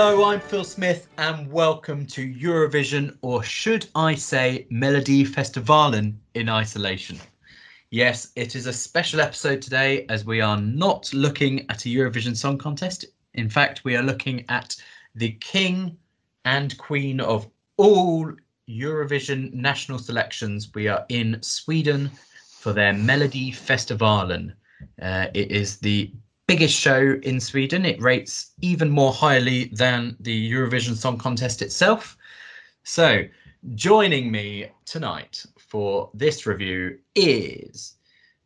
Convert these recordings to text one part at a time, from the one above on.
Hello, I'm Phil Smith, and welcome to Eurovision, or should I say Melodifestivalen in isolation. Yes, it is a special episode today as we are not looking at a Eurovision Song Contest. In fact, we are looking at the king and queen of all Eurovision national selections. We are in Sweden for their Melodifestivalen. Uh, it is the biggest show in Sweden. It rates even more highly than the Eurovision Song Contest itself. So, joining me tonight for this review is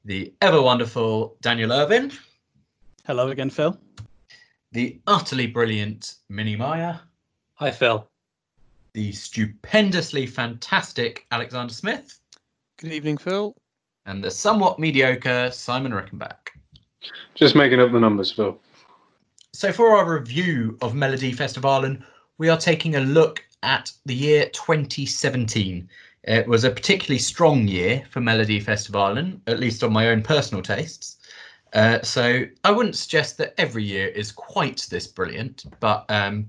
the ever wonderful Daniel Irvin. Hello again, Phil. The utterly brilliant Minnie Maya. Hi, Phil. The stupendously fantastic Alexander Smith. Good evening, Phil. And the somewhat mediocre Simon Rickenback. Just making up the numbers, Phil. So, for our review of Melodifestivalen, we are taking a look at the year 2017. It was a particularly strong year for Melodifestivalen, at least on my own personal tastes. Uh, so, I wouldn't suggest that every year is quite this brilliant, but um,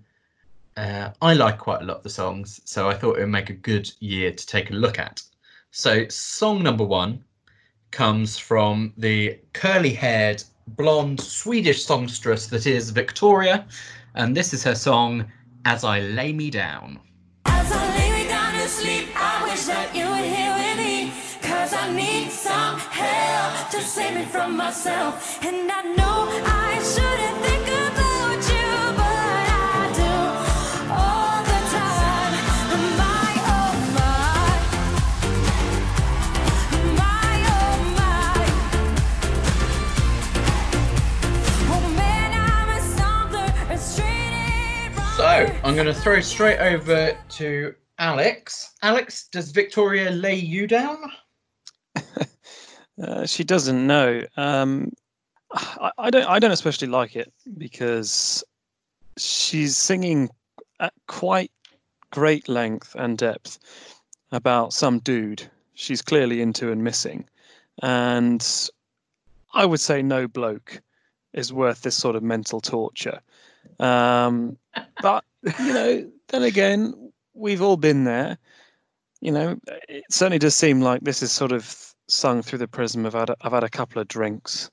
uh, I like quite a lot of the songs, so I thought it would make a good year to take a look at. So, song number one comes from the curly haired, blonde Swedish songstress that is Victoria. And this is her song, As I Lay Me Down. As I lay me down to sleep, I wish that you were here with me. Cause I need some help to save me from myself. And I know I'm going to throw straight over to Alex. Alex, does Victoria lay you down? Uh, she doesn't know. Um, I, I don't. I don't especially like it because she's singing at quite great length and depth about some dude she's clearly into and missing, and I would say no bloke is worth this sort of mental torture. Um, but you know, then again, we've all been there. You know, it certainly does seem like this is sort of sung through the prism of I've had a, I've had a couple of drinks,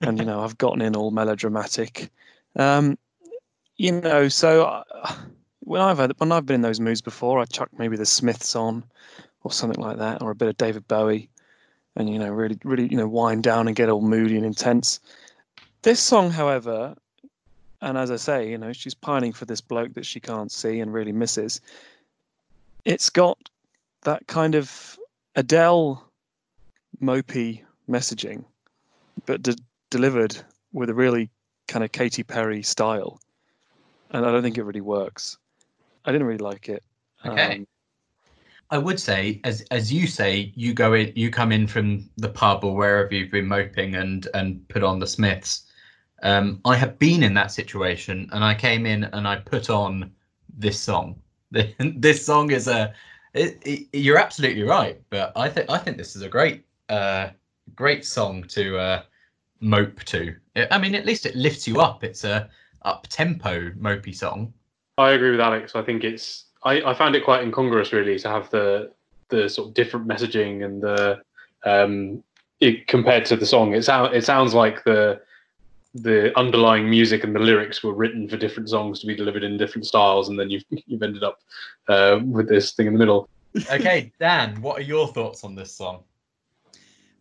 and you know I've gotten in all melodramatic. Um, you know, so uh, when I've had when I've been in those moods before, I chuck maybe the Smiths on, or something like that, or a bit of David Bowie, and you know really really you know wind down and get all moody and intense. This song, however, and as I say, you know she's pining for this bloke that she can't see and really misses. It's got that kind of Adele mopey messaging, but de- delivered with a really kind of Katy Perry style. And I don't think it really works. I didn't really like it. Okay. Um, I would say, as as you say, you go in, you come in from the pub or wherever you've been moping and and put on the Smiths. Um, I have been in that situation, and I came in and I put on this song. this song is a. It, it, you're absolutely right, but I think I think this is a great, uh, great song to uh, mope to. I mean, at least it lifts you up. It's a up tempo mopey song. I agree with Alex. I think it's. I, I found it quite incongruous, really, to have the the sort of different messaging and the um, it, compared to the song. It sounds it sounds like the the underlying music and the lyrics were written for different songs to be delivered in different styles, and then you've you've ended up uh, with this thing in the middle. Okay, Dan, what are your thoughts on this song?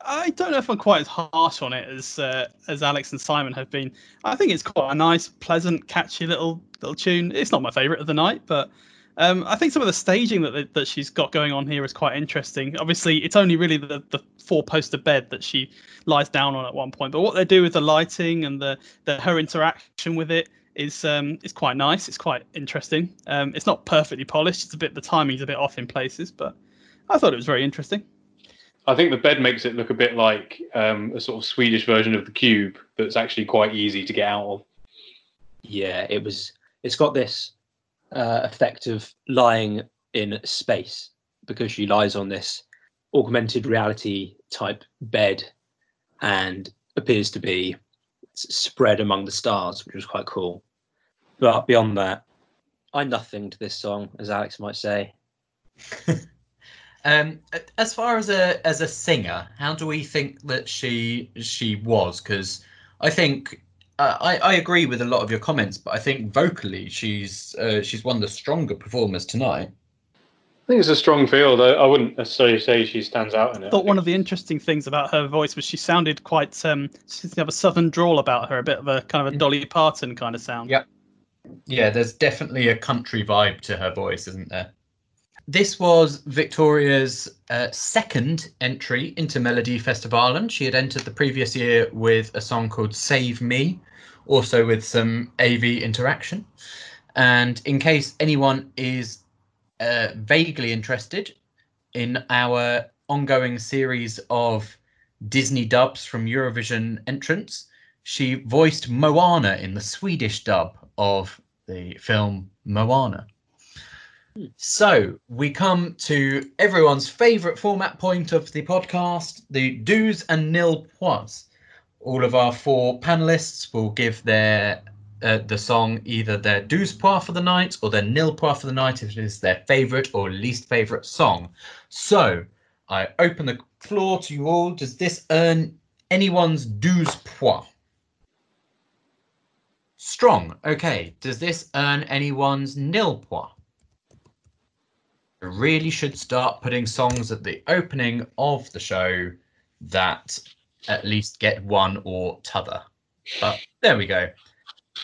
I don't know if I'm quite as harsh on it as uh, as Alex and Simon have been. I think it's quite a nice, pleasant, catchy little little tune. It's not my favourite of the night, but um, I think some of the staging that that she's got going on here is quite interesting. Obviously, it's only really the, the four poster bed that she lies down on at one point, but what they do with the lighting and the, the her interaction with it is um, is quite nice. It's quite interesting. Um, it's not perfectly polished. It's a bit the timing's a bit off in places, but I thought it was very interesting. I think the bed makes it look a bit like um, a sort of Swedish version of the cube that's actually quite easy to get out of. Yeah, it was. It's got this uh, effect of lying in space because she lies on this augmented reality type bed and appears to be spread among the stars, which was quite cool. But beyond that, I nothing to this song, as Alex might say. Um, as far as a as a singer, how do we think that she she was? Because I think I I agree with a lot of your comments, but I think vocally she's uh, she's one of the stronger performers tonight. I think it's a strong field. I, I wouldn't necessarily say she stands out in it. I thought one of the interesting things about her voice was she sounded quite um she seemed to have a southern drawl about her, a bit of a kind of a Dolly Parton kind of sound. Yeah. Yeah, there's definitely a country vibe to her voice, isn't there? This was Victoria's uh, second entry into Melodifestivalen. She had entered the previous year with a song called Save Me, also with some AV interaction. And in case anyone is uh, vaguely interested in our ongoing series of Disney dubs from Eurovision entrants, she voiced Moana in the Swedish dub of the film Moana. So we come to everyone's favourite format point of the podcast, the douze and nil points. All of our four panelists will give their uh, the song either their douze point for the night or their nil point for the night if it is their favourite or least favourite song. So I open the floor to you all. Does this earn anyone's douze point? Strong. Okay. Does this earn anyone's nil point? really should start putting songs at the opening of the show that at least get one or t'other. But there we go.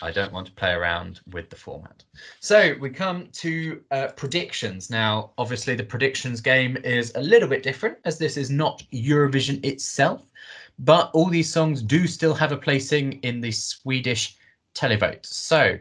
I don't want to play around with the format. So we come to uh, predictions. Now, obviously, the predictions game is a little bit different as this is not Eurovision itself, but all these songs do still have a placing in the Swedish televote. So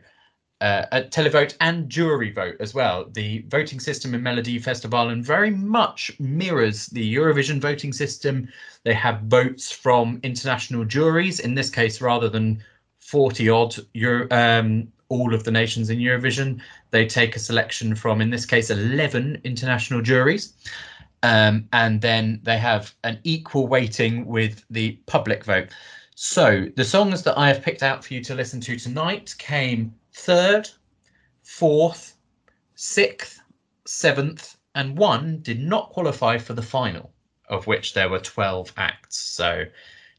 uh, a televote and jury vote as well. The voting system in Melodifestivalen very much mirrors the Eurovision voting system. They have votes from international juries. In this case, rather than 40 odd Euro, um, all of the nations in Eurovision, they take a selection from, in this case, 11 international juries. Um, and then they have an equal weighting with the public vote. So the songs that I have picked out for you to listen to tonight came third, fourth, sixth, seventh, and one did not qualify for the final, of which there were 12 acts. So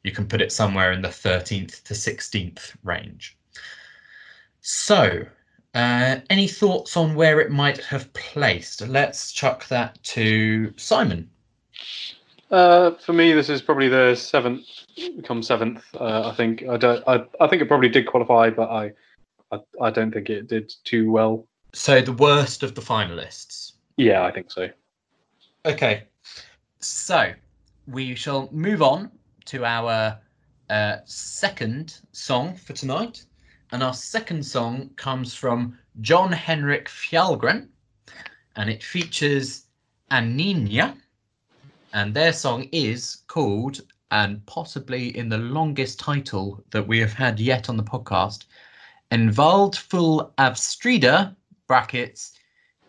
you can put it somewhere in the 13th to 16th range. So, uh, any thoughts on where it might have placed? Let's chuck that to Simon. Uh, for me, this is probably the seventh, come seventh. Uh, I think I don't. I, I think it probably did qualify, but I, I, I don't think it did too well. So the worst of the finalists. Yeah, I think so. Okay, so we shall move on to our uh, second song for tonight. And our second song comes from Jon Henrik Fjallgren, and it features Aninia. And their song is called, and possibly in the longest title that we have had yet on the podcast, Envald full avstrida, brackets,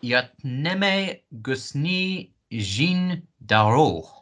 Jatneme Gusni Jin Daro.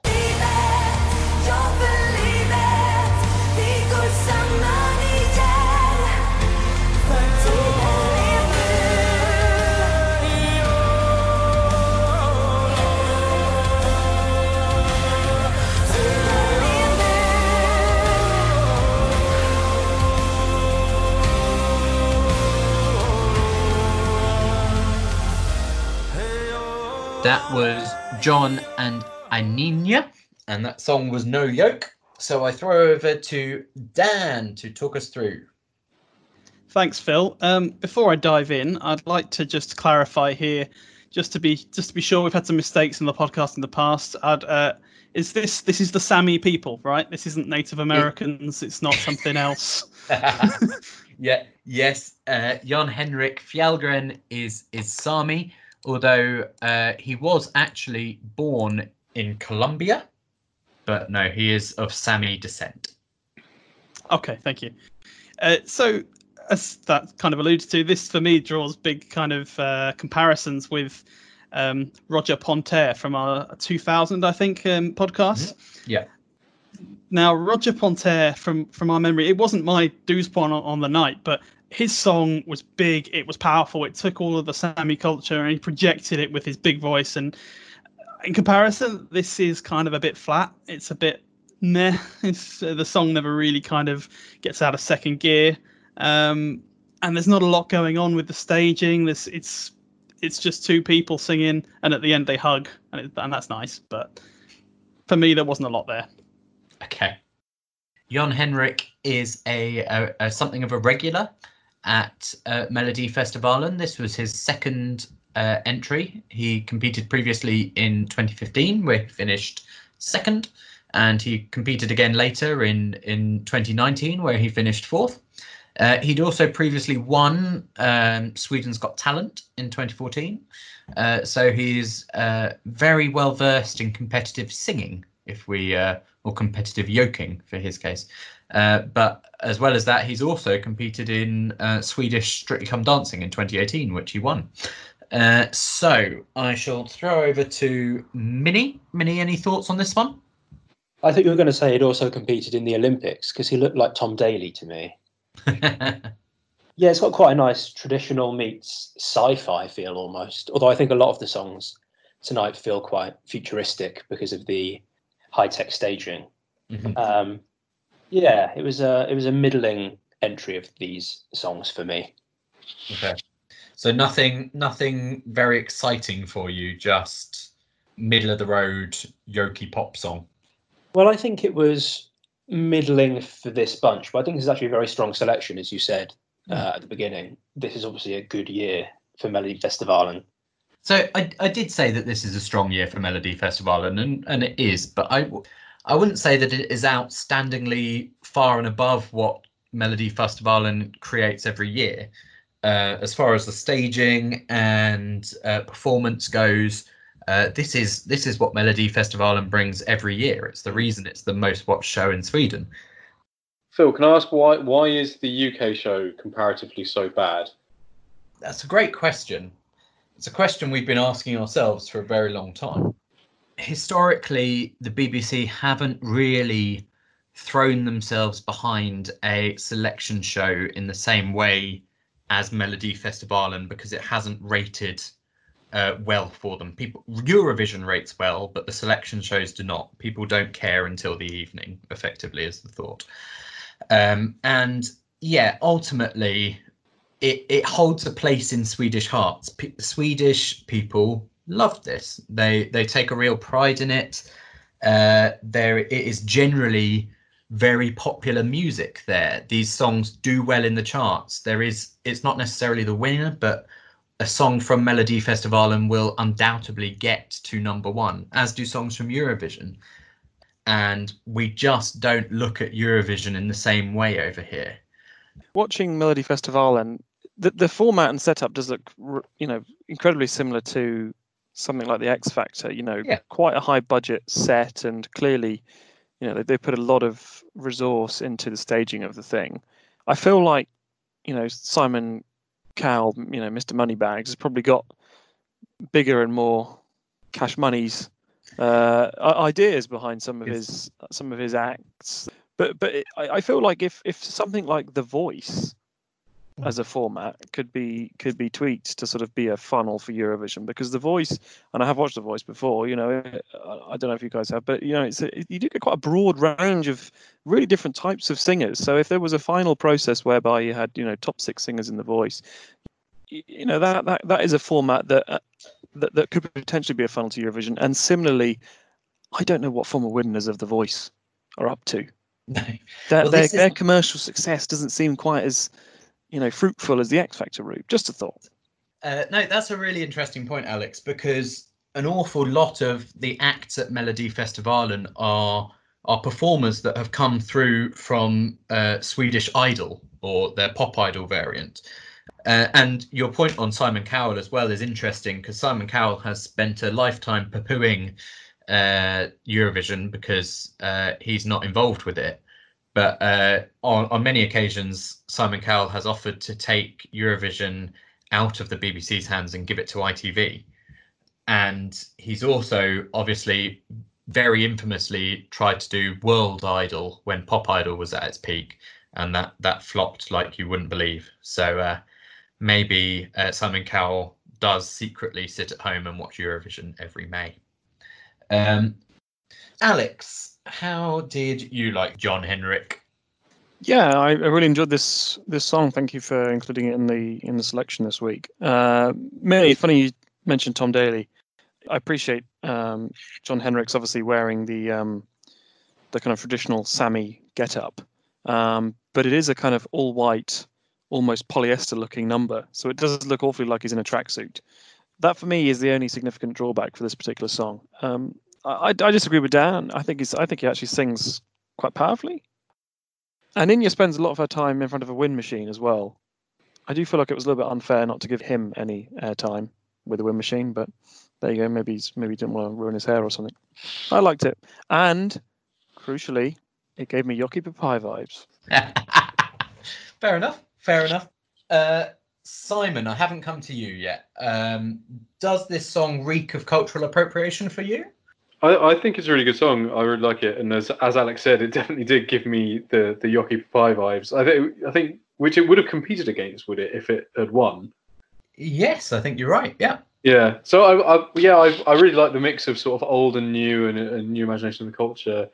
Was Jon and Aninia, and that song was No Yoke. So I throw over to Dan to talk us through. Thanks, Phil. Um, before I dive in, I'd like to just clarify here, just to be just to be sure we've had some mistakes in the podcast in the past. I'd, uh, is this this is the Sami people, right? This isn't Native Americans. It's not something else. yeah, yes, uh, Jan Henrik Fjallgren is is Sami, although uh, he was actually born in Colombia, but no, he is of Sami descent. Okay, thank you. Uh, so, as that kind of alludes to, this for me draws big kind of uh, comparisons with um, Roger Pontare from our 2000, I think, um, podcast. Yeah. Now, Roger Pontare, from from our memory, it wasn't my douze point on, on the night, but his song was big, it was powerful, it took all of the Sami culture and he projected it with his big voice. And in comparison, this is kind of a bit flat. It's a bit meh. It's, uh, the song never really kind of gets out of second gear. Um, and there's not a lot going on with the staging. This it's it's just two people singing, and at the end they hug, and it, and that's nice. But for me, there wasn't a lot there. Okay. Jon Henrik is a, a, a something of a regular at uh, Melodifestivalen. This was his second uh, entry. He competed previously in 2015, where he finished second, and he competed again later in in 2019, where he finished fourth. Uh, he'd also previously won um, Sweden's Got Talent in 2014, uh, so he's uh, very well versed in competitive singing, if we uh, or competitive joiking for his case. Uh, but as well as that, he's also competed in uh, Swedish Strictly Come Dancing in 2018, which he won. Uh, so I shall throw over to Minnie. Minnie, any thoughts on this one? I think you were going to say he'd also competed in the Olympics because he looked like Tom Daley to me. Yeah, it's got quite a nice traditional meets sci-fi feel almost. Although I think a lot of the songs tonight feel quite futuristic because of the high-tech staging. Mhm. Um, yeah, it was a it was a middling entry of these songs for me. Okay. So nothing, nothing very exciting for you. Just middle of the road yoki pop song. Well, I think it was middling for this bunch, but I think this is actually a very strong selection, as you said uh, at the beginning. This is obviously a good year for Melodifestivalen. So I, I did say that this is a strong year for Melody Festival, and and, and it is, but I I wouldn't say that it is outstandingly far and above what Melody Festival creates every year. Uh, as far as the staging and uh, performance goes, uh, this is this is what Melody Festival brings every year. It's the reason it's the most watched show in Sweden. Phil, can I ask why why is the UK show comparatively so bad? That's a great question. It's a question we've been asking ourselves for a very long time. Historically, the BBC haven't really thrown themselves behind a selection show in the same way as Melodifestivalen because it hasn't rated uh, well for them. People Eurovision rates well, but the selection shows do not. People don't care until the evening, effectively, is the thought. Um, and yeah, ultimately, it, it holds a place in Swedish hearts. P- Swedish people love this. They they take a real pride in it. Uh, there it is generally very popular music there. These songs do well in the charts. There is it's not necessarily the winner, but a song from Melodifestivalen will undoubtedly get to number one, as do songs from Eurovision. And we just don't look at Eurovision in the same way over here. watching Melody Festival and the, the format and setup does look, you know, incredibly similar to something like the X Factor. You know, Yeah. quite a high budget set, and clearly, you know, they, they put a lot of resource into the staging of the thing. I feel like, you know, Simon Cowell, you know, Mr. Moneybags, has probably got bigger and more cash monies uh, ideas behind some of Yes. his some of his acts. But but it, I, I feel like if if something like The Voice as a format could be could be tweaked to sort of be a funnel for Eurovision because The Voice and I have watched The Voice before. You know, I, I don't know if you guys have, but you know, it's a, you do get quite a broad range of really different types of singers. So if there was a final process whereby you had you know top six singers in The Voice, you know that that, that is a format that, uh, that that could potentially be a funnel to Eurovision. And similarly, I don't know what former winners of The Voice are up to. No. Their, Well, their, is- their commercial success doesn't seem quite as you know fruitful as the X Factor route. Just a thought. Uh, no, that's a really interesting point, Alex, because an awful lot of the acts at Melodifestivalen are are performers that have come through from uh, Swedish Idol or their pop idol variant. Uh, and your point on Simon Cowell as well is interesting because Simon Cowell has spent a lifetime poo-pooing uh, Eurovision because uh, he's not involved with it. But uh, on, on many occasions, Simon Cowell has offered to take Eurovision out of the BBC's hands and give it to ITV. And he's also obviously very infamously tried to do World Idol when Pop Idol was at its peak and that that flopped like you wouldn't believe. So uh, maybe uh, Simon Cowell does secretly sit at home and watch Eurovision every May. Um, Alex, how did you like Jon Henrik? Yeah, I, I really enjoyed this this song. Thank you for including it in the in the selection this week. Uh, Millie, funny you mentioned Tom Daley. I appreciate um, Jon Henrik's obviously wearing the um, the kind of traditional Sami getup, um, but it is a kind of all white, almost polyester looking number. So it does look awfully like he's in a tracksuit. That for me is the only significant drawback for this particular song. Um, I, I disagree with Dan. I think he's I think he actually sings quite powerfully. Aninia spends a lot of her time in front of a wind machine as well. I do feel like it was a little bit unfair not to give him any airtime with the wind machine, but there you go. Maybe he's maybe he didn't want to ruin his hair or something. I liked it, and crucially, it gave me Yoki Papai vibes. fair enough. Fair enough. Uh, Simon, I haven't come to you yet. Um, does this song reek of cultural appropriation for you? I, I think it's a really good song. I really like it, and as as Alex said, it definitely did give me the the Yoki Papai vibes. I think I think which it would have competed against, would it, if it had won? Yes, I think you're right. Yeah. Yeah. So I, I yeah I, I really like the mix of sort of old and new and, and new imagination of the culture.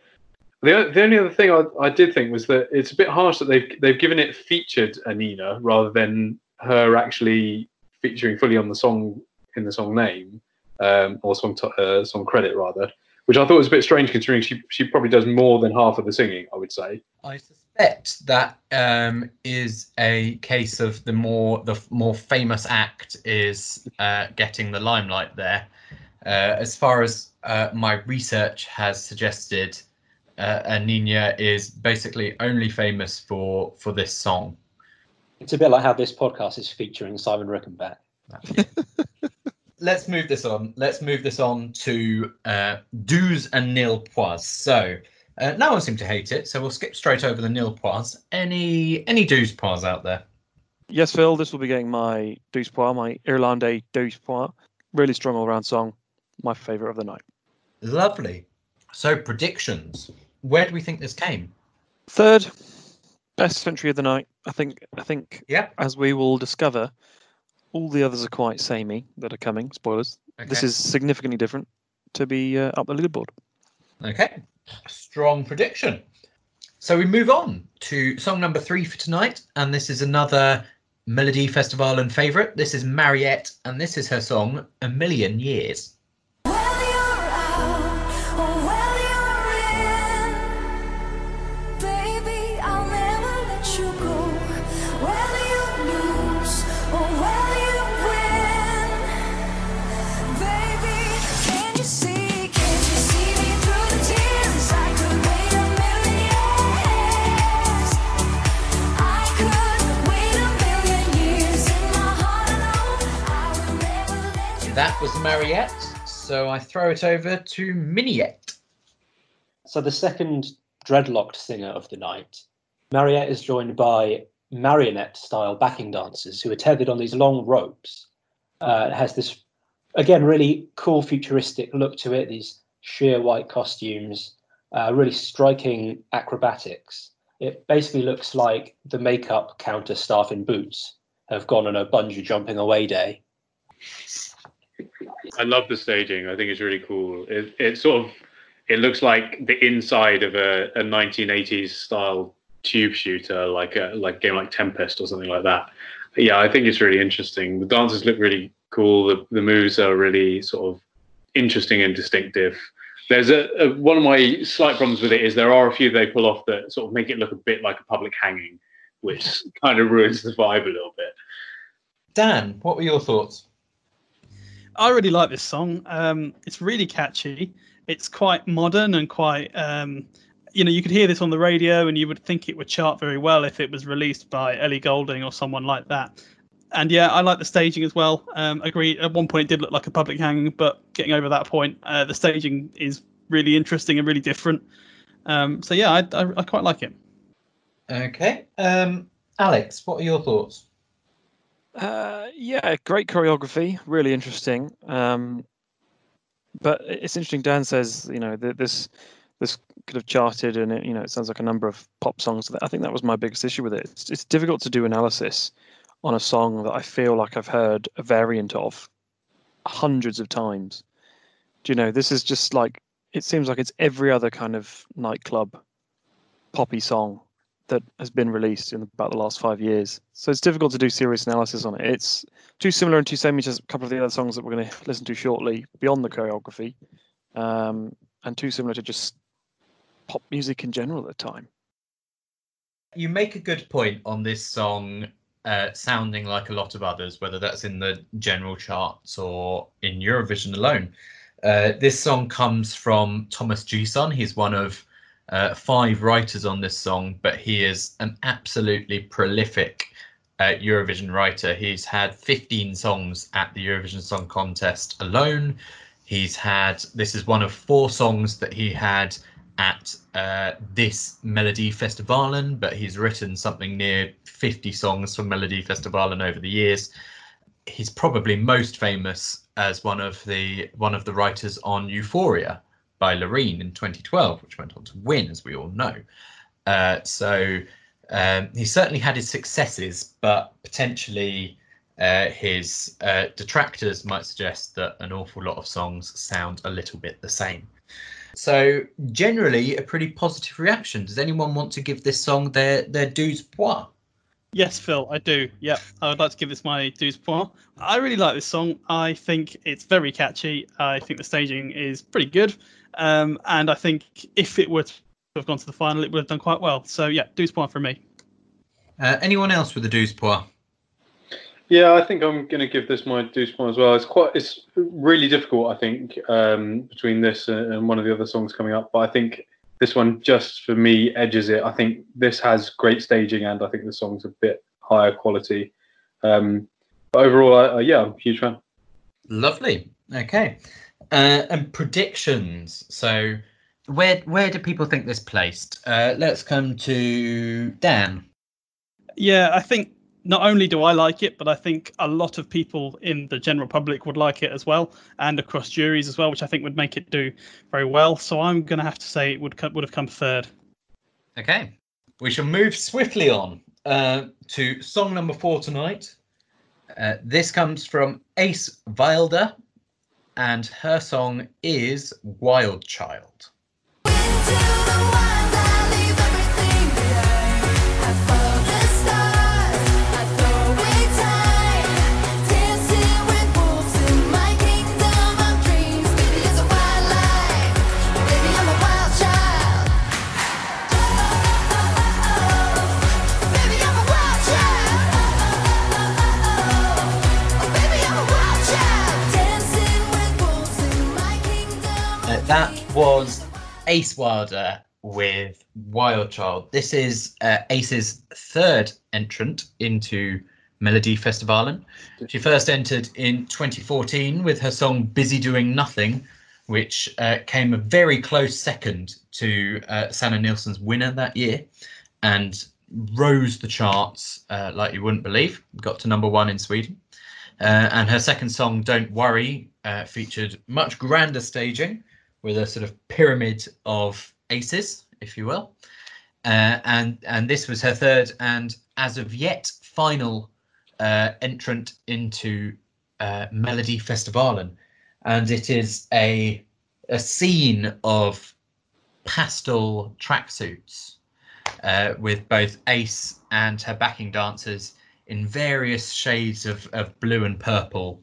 The, the only other thing I, I did think was that it's a bit harsh that they've they've given it featured Aninia rather than her actually featuring fully on the song in the song name um, or song t- uh, song credit rather, which I thought was a bit strange considering she she probably does more than half of the singing. I would say. I suspect that um, is a case of the more the more famous act is uh, getting the limelight there. Uh, as far as uh, my research has suggested, uh, Aninia is basically only famous for for this song. It's a bit like how this podcast is featuring Simon Rickenback. Let's move this on. Let's move this on to uh, Douze and Nil Poise. So uh, no one seemed to hate it, so we'll skip straight over the Nil Poise. Any any Douze Poise out there? Yes, Phil, this will be getting my Douce Pois, my Irlandais Douce Pois. Really strong all round song. My favourite of the night. Lovely. So predictions. Where do we think this came? Third, best entry of the night. I think. I think Yeah. as we will discover, all the others are quite samey that are coming. Spoilers. This is significantly different to be uh, up the leaderboard. Okay. Strong prediction. So we move on to song number three for tonight, and this is another Melodifestivalen favourite. This is Mariette, and this is her song "A Million Years." Was Mariette. So I throw it over to Miniette. So the second dreadlocked singer of the night, Mariette is joined by marionette-style backing dancers who are tethered on these long ropes. Uh, it has this, again, really cool futuristic look to it. These sheer white costumes, uh, really striking acrobatics. It basically looks like the makeup counter staff in Boots have gone on a bungee jumping away day. I love the staging. I think it's really cool. It, it sort of it looks like the inside of a, a 1980s style tube shooter, like a like game like Tempest or something like that. Yeah, I think it's really interesting. The dances look really cool. The, the moves are really sort of interesting and distinctive. There's a, a one of my slight problems with it is there are a few they pull off that sort of make it look a bit like a public hanging, which kind of ruins the vibe a little bit. Dan, what were your thoughts? I really like this song. Um, it's really catchy. It's quite modern and quite, um, you know, you could hear this on the radio and you would think it would chart very well if it was released by Ellie Goulding or someone like that. And yeah, I like the staging as well. Um, agree. At one point, it did look like a public hanging, but getting over that point, uh, the staging is really interesting and really different. Um, so yeah, I, I, I quite like it. Okay. Um, Alex, what are your thoughts? Uh, yeah, great choreography, really interesting. Um, but it's interesting. Dan says, you know, that this this could have charted, and it, you know, it sounds like a number of pop songs. I think that was my biggest issue with it. It's, it's difficult to do analysis on a song that I feel like I've heard a variant of hundreds of times. Do you know? This is just like it seems like it's every other kind of nightclub poppy song that has been released in about the last five years. So it's difficult to do serious analysis on it. It's too similar and too same to a couple of the other songs that we're going to listen to shortly, beyond the choreography, um, and too similar to just pop music in general at the time. You make a good point on this song uh, sounding like a lot of others, whether that's in the general charts or in Eurovision alone. Uh, this song comes from Thomas Gson. He's one of uh, five writers on this song, but he is an absolutely prolific uh, Eurovision writer. He's had 15 songs at the Eurovision Song Contest alone. He's had, this is one of four songs that he had at uh, this Melodifestivalen, but he's written something near 50 songs for Melodifestivalen over the years. He's probably most famous as one of the one of the writers on Euphoria, by Loreen in 2012, which went on to win, as we all know. Uh, so um, he certainly had his successes, but potentially uh, his uh, detractors might suggest that an awful lot of songs sound a little bit the same. So generally, a pretty positive reaction. Does anyone want to give this song their their douze points? Yes, Phil, I do. Yeah, I would like to give this my douze point. I really like this song. I think it's very catchy. I think the staging is pretty good. Um, and I think if it were to have gone to the final, it would have done quite well. So yeah, douze point for me. Uh, anyone else with a douze point? Yeah, I think I'm going to give this my douze point as well. It's quite, it's really difficult, I think, um, between this and one of the other songs coming up. But I think this one just for me edges it. I think this has great staging, and I think the song's a bit higher quality. Um, but overall, I, uh, yeah, I'm a huge fan. Lovely. Okay. Uh, and predictions. So, where where do people think this placed? Uh, let's come to Dan. Yeah, I think not only do I like it, but I think a lot of people in the general public would like it as well, and across juries as well, which I think would make it do very well. So I'm going to have to say it would would have come third. Okay, we shall move swiftly on uh, to song number four tonight. Uh, this comes from Ace Wilder, and her song is Wild Child. That was Ace Wilder with Wild Child. This is uh, Ace's third entrant into Melodifestivalen. She first entered in 2014 with her song Busy Doing Nothing, which uh, came a very close second to uh, Sanna Nielsen's winner that year and rose the charts uh, like you wouldn't believe. Got to number one in Sweden. Uh, and her second song, Don't Worry, uh, featured much grander staging with a sort of pyramid of aces, if you will. Uh, and and this was her third and as of yet final uh, entrant into uh, Melodifestivalen, and it is a a scene of pastel tracksuits uh, with both Ace and her backing dancers in various shades of, of blue and purple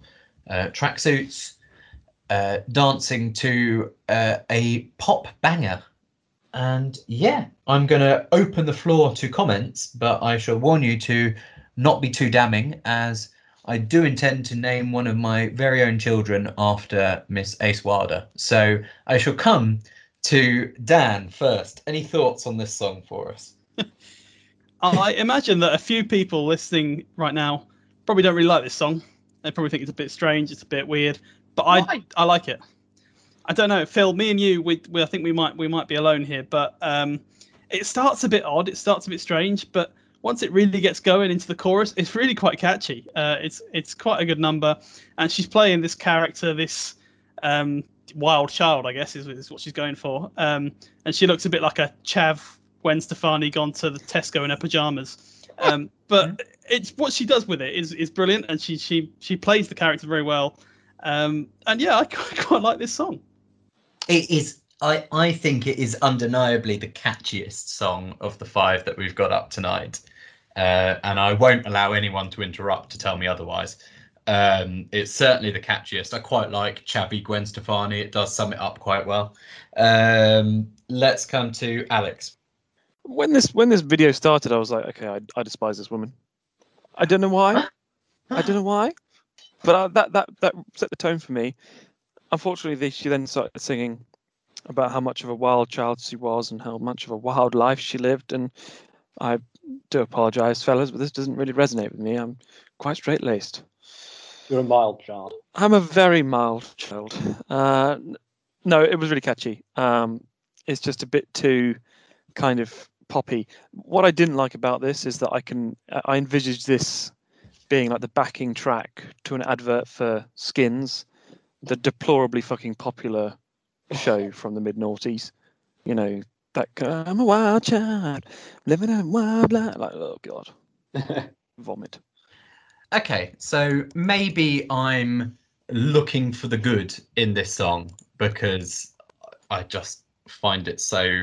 uh, tracksuits uh, dancing to uh, a pop banger. And yeah, I'm going to open the floor to comments, but I shall warn you to not be too damning, as I do intend to name one of my very own children after Miss Ace Wilder. So I shall come to Dan first. Any thoughts on this song for us? I imagine that a few people listening right now probably don't really like this song. They probably think it's a bit strange, it's a bit weird, but I Why? I like it. I don't know, Phil. Me and you, we, we I think we might we might be alone here, but um, it starts a bit odd. It starts a bit strange, but once it really gets going into the chorus, it's really quite catchy. Uh, it's it's quite a good number, and she's playing this character, this um, wild child, I guess, is, is what she's going for. Um, and she looks a bit like a Chav Gwen Stefani gone to the Tesco in her pajamas. Um, but it's what she does with it is is brilliant, and she she she plays the character very well. Um, and yeah, I quite, quite like this song. It is. I I think it is undeniably the catchiest song of the five that we've got up tonight, uh, and I won't allow anyone to interrupt to tell me otherwise. Um, it's certainly the catchiest. I quite like Chabby Gwen Stefani. It does sum it up quite well. Um, let's come to Alex. When this when this video started, I was like, okay, I, I despise this woman. I don't know why. I don't know why, but uh, that that that set the tone for me. Unfortunately, they, she then started singing about how much of a wild child she was and how much of a wild life she lived. And I do apologise, fellas, but this doesn't really resonate with me. I'm quite straight laced. You're a mild child. I'm a very mild child. Uh, no, it was really catchy. Um, it's just a bit too kind of poppy. What I didn't like about this is that I can I envisaged this being like the backing track to an advert for Skins, the deplorably fucking popular show from the mid noughties. You know that I'm a wild child living in wild life. Like oh god, vomit. Okay, so maybe I'm looking for the good in this song because I just find it so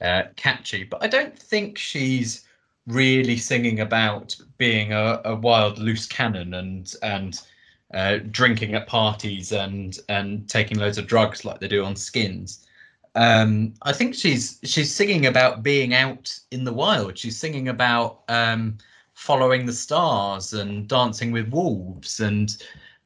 uh, catchy. But I don't think she's really singing about being a, a wild loose cannon and and uh, drinking at parties and and taking loads of drugs like they do on Skins. Um, I think she's she's singing about being out in the wild. She's singing about um, following the stars and dancing with wolves and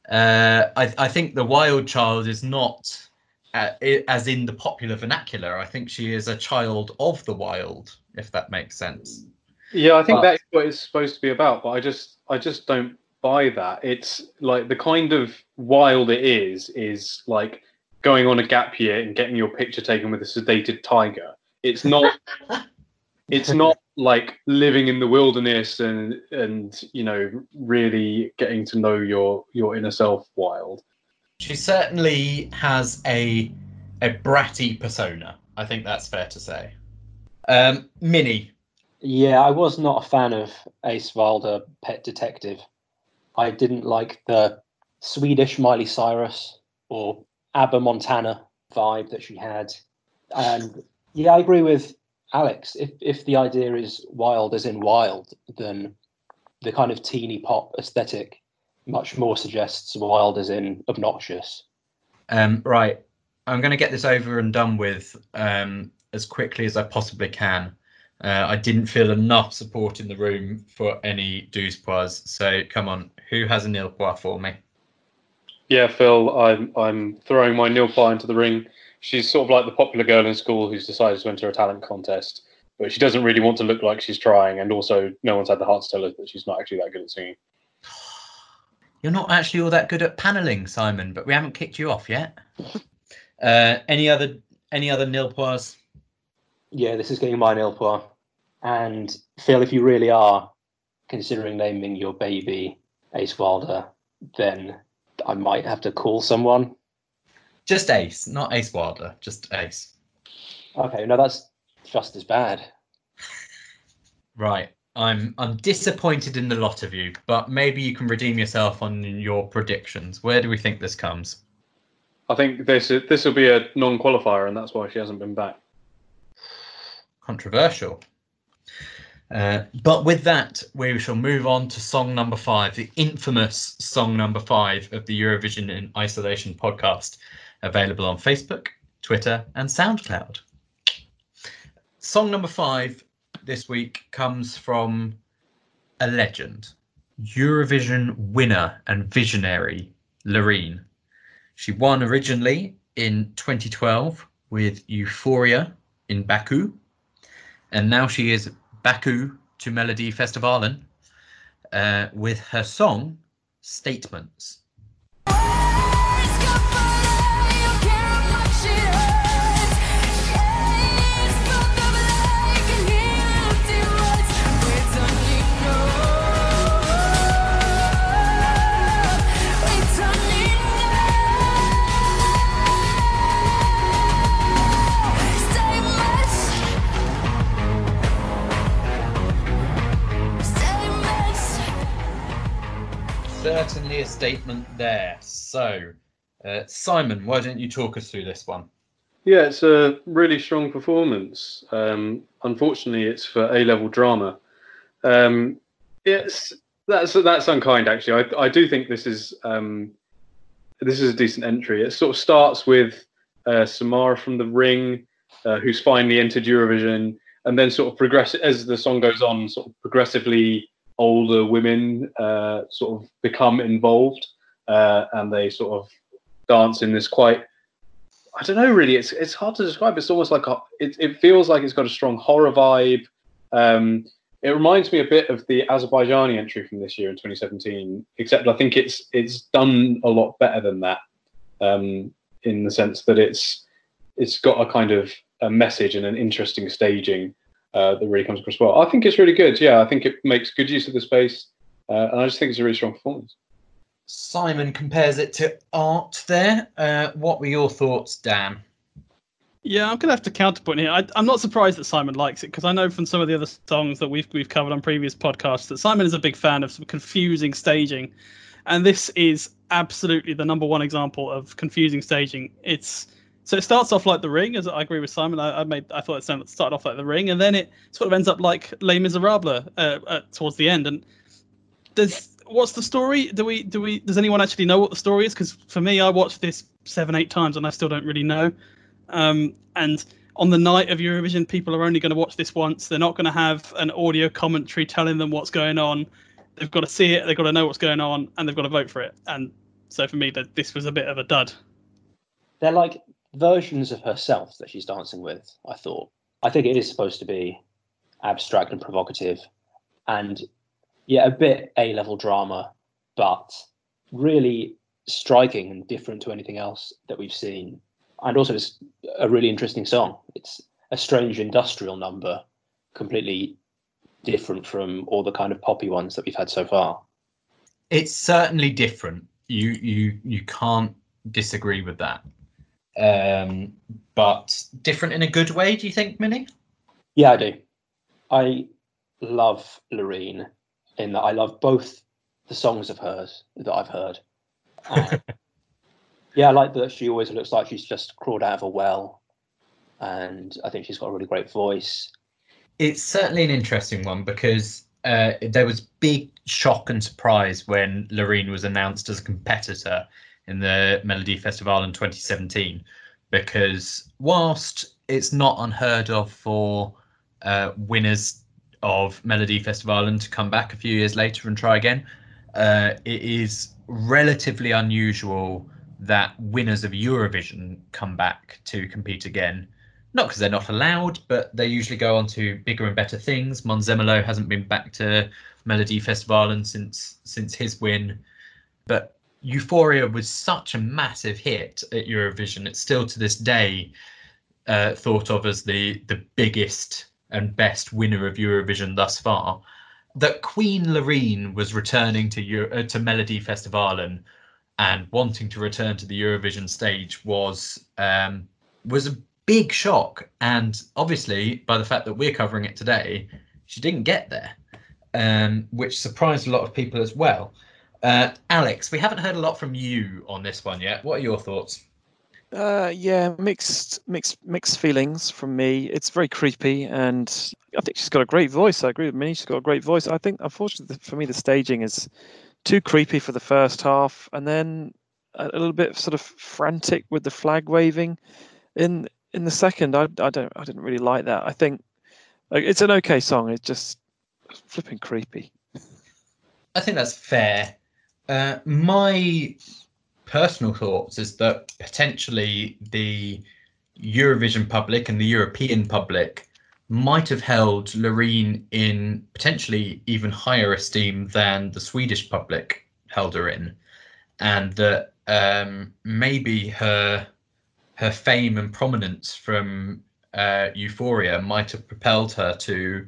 uh, I, I think the wild child is not uh, as in the popular vernacular i think she is a child of the wild if that makes sense Yeah, I think But- that's what it's supposed to be about, but I just I just don't buy that. It's like the kind of wild it is is like going on a gap year and getting your picture taken with a sedated tiger. It's not it's not like living in the wilderness and and you know really getting to know your your inner self wild. she certainly has a a bratty persona i think that's fair to say um minnie Yeah, I was not a fan of Ace Wilder, Pet Detective. I didn't like the Swedish Miley Cyrus or ABBA Montana vibe that she had. And yeah, I agree with Alex. If if the idea is wild as in wild, then the kind of teeny pop aesthetic much more suggests wild as in obnoxious. Um, right, I'm going to get this over and done with um, as quickly as I possibly can. Uh, I didn't feel enough support in the room for any douze so come on, who has a nil point for me? Yeah, Phil, I'm I'm throwing my Nilply into the ring. She's sort of like the popular girl in school who's decided to enter a talent contest, but she doesn't really want to look like she's trying, and also no one's had the heart to tell her that she's not actually that good at singing. You're not actually all that good at paneling, Simon, but we haven't kicked you off yet. Uh, any other any other nil points? Yeah, this is getting my nil point. And Phil, if you really are considering naming your baby Ace Wilder, then I might have to call someone. Just Ace, not Ace Wilder, just Ace. Okay, no, that's just as bad. Right. I'm I'm disappointed in the lot of you, but maybe you can redeem yourself on your predictions. Where do we think this comes? I think this this will be a non-qualifier, and that's why she hasn't been back. Controversial. Uh, but with that, we shall move on to song number five, the infamous song number five of the Eurovision in Isolation podcast, available on Facebook, Twitter, and SoundCloud. Song number five this week comes from a legend, Eurovision winner and visionary Loreen. She won originally in 2012 with Euphoria in Baku, and now she is Baku to Melodifestivalen uh, with her song Statements. Statement there. So, uh, Simon, why don't you talk us through this one? Yeah, it's a really strong performance. Um, unfortunately, it's for A level drama. Um, it's that's that's unkind. Actually, I, I do think this is um, this is a decent entry. It sort of starts with uh, Samara from the Ring, uh, who's finally entered Eurovision, and then sort of progress as the song goes on. Sort of progressively older women uh, sort of become involved, uh, and they sort of dance in this quite. I don't know. Really, it's it's hard to describe. It's almost like a, it. It feels like it's got a strong horror vibe. Um, it reminds me a bit of the Azerbaijani entry from this year in 2017, except I think it's it's done a lot better than that, um, in the sense that it's it's got a kind of a message and an interesting staging uh, that really comes across well. I think it's really good. Yeah, I think it makes good use of the space, uh, and I just think it's a really strong performance. Simon compares it to art there. Uh, what were your thoughts, Dan? Yeah, I'm gonna have to counterpoint here. I, I'm not surprised that Simon likes it because I know from some of the other songs that we've we've covered on previous podcasts that Simon is a big fan of some confusing staging, and this is absolutely the number one example of confusing staging. It's so it starts off like The Ring, as I agree with Simon. I, I made I thought it sounded- started off like The Ring, and then it sort of ends up like Les Miserables uh, uh, towards the end. And there's what's the story? Do we do we does anyone actually know what the story is? Because for me, I watched this seven eight times and I still don't really know. Um, and on the night of Eurovision, people are only going to watch this once. They're not going to have an audio commentary telling them what's going on. They've got to see it. They've got to know what's going on, and they've got to vote for it. And so for me, that this was a bit of a dud. They're like versions of herself that she's dancing with. I thought. I think it is supposed to be abstract and provocative, and yeah, a bit A level drama, but really striking and different to anything else that we've seen. And also, it's a really interesting song. It's a strange industrial number, completely different from all the kind of poppy ones that we've had so far. It's certainly different. You you you can't disagree with that. Um, but different in a good way, do you think, Minnie? Yeah, I do. I love Loreen in that I love both the songs of hers that I've heard. Um, yeah, I like that she always looks like she's just crawled out of a well. And I think she's got a really great voice. It's certainly an interesting one because uh, there was big shock and surprise when Loreen was announced as a competitor in the Melody Festival in 2017. Because whilst it's not unheard of for uh, winners of Melody Festival to come back a few years later and try again, uh, it is relatively unusual that winners of Eurovision come back to compete again. Not because they're not allowed, but they usually go on to bigger and better things. Måns Zelmerlöw hasn't been back to Melody Festival since since his win, but Euphoria was such a massive hit at Eurovision. It's still to this day uh, thought of as the the biggest and best winner of Eurovision thus far. That Queen Loreen was returning to Euro- uh, to Melodifestivalen and wanting to return to the Eurovision stage was um, was a big shock. And obviously, by the fact that we're covering it today, she didn't get there, um, which surprised a lot of people as well. Uh, Alex, we haven't heard a lot from you on this one yet. What are your thoughts? Uh, yeah, mixed, mixed, mixed feelings from me. It's very creepy, and I think she's got a great voice. I agree with me. She's got a great voice. I think, unfortunately, for me, the staging is too creepy for the first half, and then a, little bit sort of frantic with the flag waving. In in the second, I, I don't, I didn't really like that. I think it's an okay song. It's just flipping creepy. I think that's fair. Uh, my personal thoughts is that potentially the Eurovision public and the European public might have held Loreen in potentially even higher esteem than the Swedish public held her in, and that um, maybe her her fame and prominence from uh, Euphoria might have propelled her to,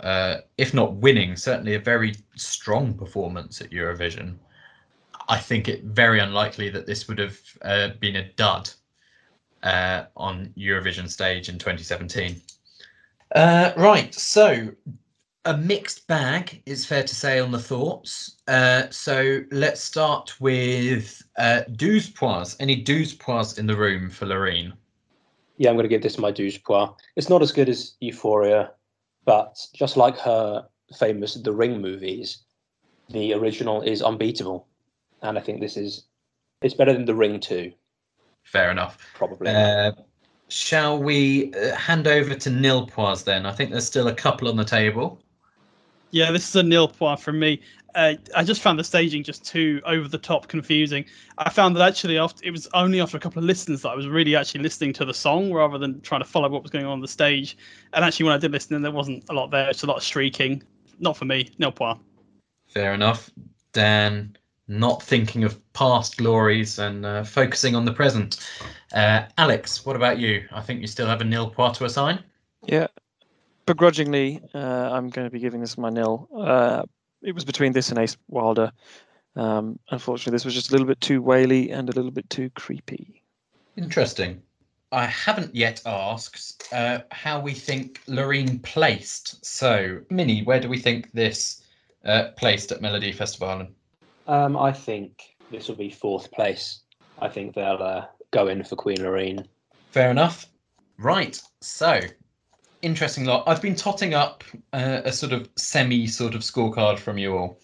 uh, if not winning, certainly a very strong performance at Eurovision. I think it very unlikely that this would have uh, been a dud uh, on Eurovision stage in 2017. Uh, right, so a mixed bag, is fair to say, on the thoughts. Uh, so let's start with uh, douze point. Any douze point in the room for Loreen? Yeah, I'm going to give this my douze point. It's not as good as Euphoria, but just like her famous The Ring movies, the original is unbeatable, and I think this is it's better than The Ring too, Fair enough. probably. Uh, shall we uh, hand over to nil point then? I think there's still a couple on the table. Yeah, this is a nil point from me. Uh, I just found the staging just too over the top confusing. I found that actually after it was only after a couple of listens that I was really actually listening to the song rather than trying to follow what was going on on the stage. And actually, when I did listen, there wasn't a lot there. It's a lot of streaking. Not for me. Nil point. Fair enough. Dan, not thinking of past glories and uh, focusing on the present. Uh, Alex, what about you? I think you still have a nil point to assign. Yeah, begrudgingly, uh, I'm going to be giving this my nil. Uh, it was between this and Ace Wilder. Um, unfortunately, this was just a little bit too whaley and a little bit too creepy. Interesting. I haven't yet asked uh, how we think Loreen placed. So, Minnie, where do we think this uh, placed at Melody Festival? Um, I think this will be fourth place. I think they'll uh, go in for Queen Loreen. Fair enough. Right. So, interesting lot. I've been totting up uh, a sort of semi sort of scorecard from you all.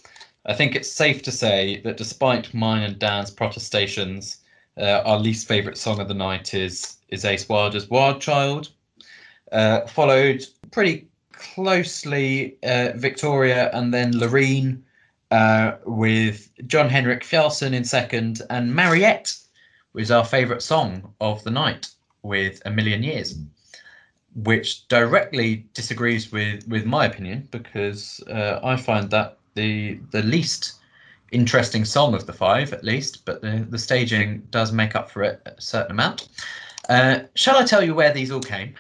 I think it's safe to say that despite mine and Dan's protestations, uh, our least favourite song of the night is is Ace Wilder's Wild Child, uh, followed pretty closely uh, Wiktoria and then Loreen, uh, with Jon Henrik Fjällgren in second, and Mariette was our favourite song of the night with A Million Years, which directly disagrees with with my opinion because uh, I find that the the least interesting song of the five at least, but the the staging does make up for it a certain amount. Uh, shall I tell you where these all came?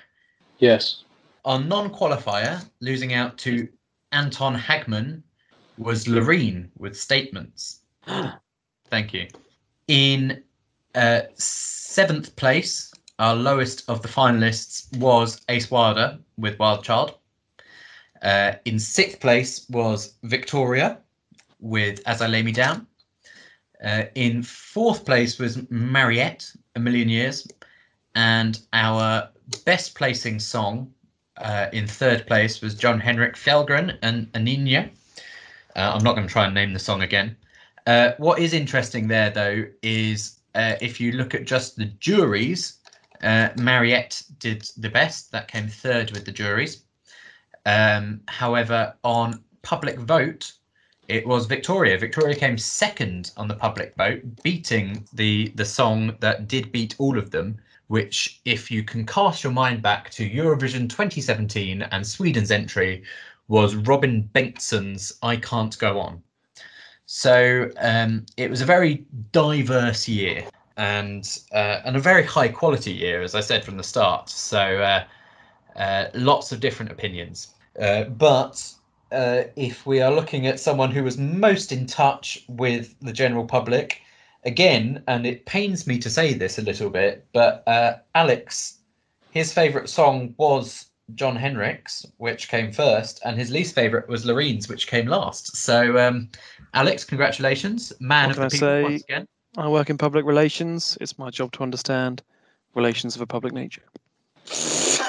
Yes. Our non-qualifier losing out to Anton Hagman was Loreen with statements. Thank you. In uh, seventh place, our lowest of the finalists was Ace Wilder with Wild Child. Uh, in sixth place was Wiktoria with As I Lay Me Down. Uh, in fourth place was Mariette, A Million Years. And our best placing song uh, in third place was Jon Henrik Fjällgren and Aninia. Uh, I'm not going to try and name the song again. Uh, what is interesting there, though, is uh, if you look at just the juries, uh, Mariette did the best. That came third with the juries. Um, however, on public vote, it was Wiktoria. Wiktoria came second on the public vote, beating the the song that did beat all of them. Which, if you can cast your mind back to Eurovision 2017 and Sweden's entry, was Robin Bengtsson's "I Can't Go On." So um, it was a very diverse year and uh, and a very high quality year, as I said from the start. So uh, uh, lots of different opinions. Uh, but uh, if we are looking at someone who was most in touch with the general public, again, and it pains me to say this a little bit, but uh, Alex, his favourite song was Jon Henrik's, which came first, and his least favourite was Loreen's, which came last. So, um, Alex, congratulations, man of the I people say? once again. I work in public relations. It's my job to understand relations of a public nature.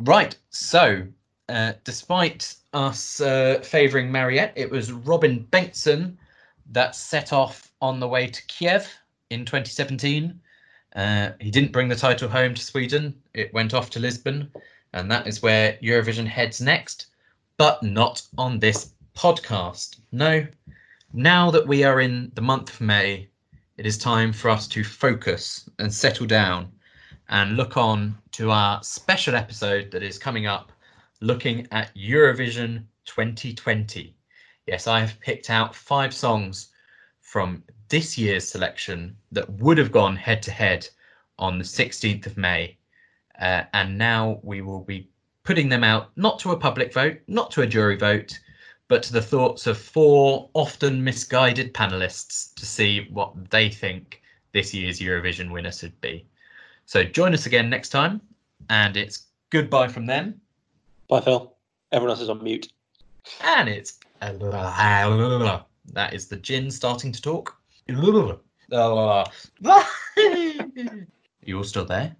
Right. So, uh, despite us uh, favouring Mariette, it was Robin Bengtsson that set off on the way to Kiev in 2017. Uh, he didn't bring the title home to Sweden. It went off to Lisbon, and that is where Eurovision heads next, but not on this podcast. No. Now that we are in the month of May, it is time for us to focus and settle down and look on to our special episode that is coming up looking at Eurovision 2020. Yes, I have picked out five songs from this year's selection that would have gone head to head on the 16th of May. Uh, and now we will be putting them out not to a public vote, not to a jury vote, but to the thoughts of four often misguided panelists to see what they think this year's Eurovision winner should be. So join us again next time, and it's goodbye from them Bye, Phil. Everyone else is on mute. And it's that is the gin starting to talk. Oh. You're still there?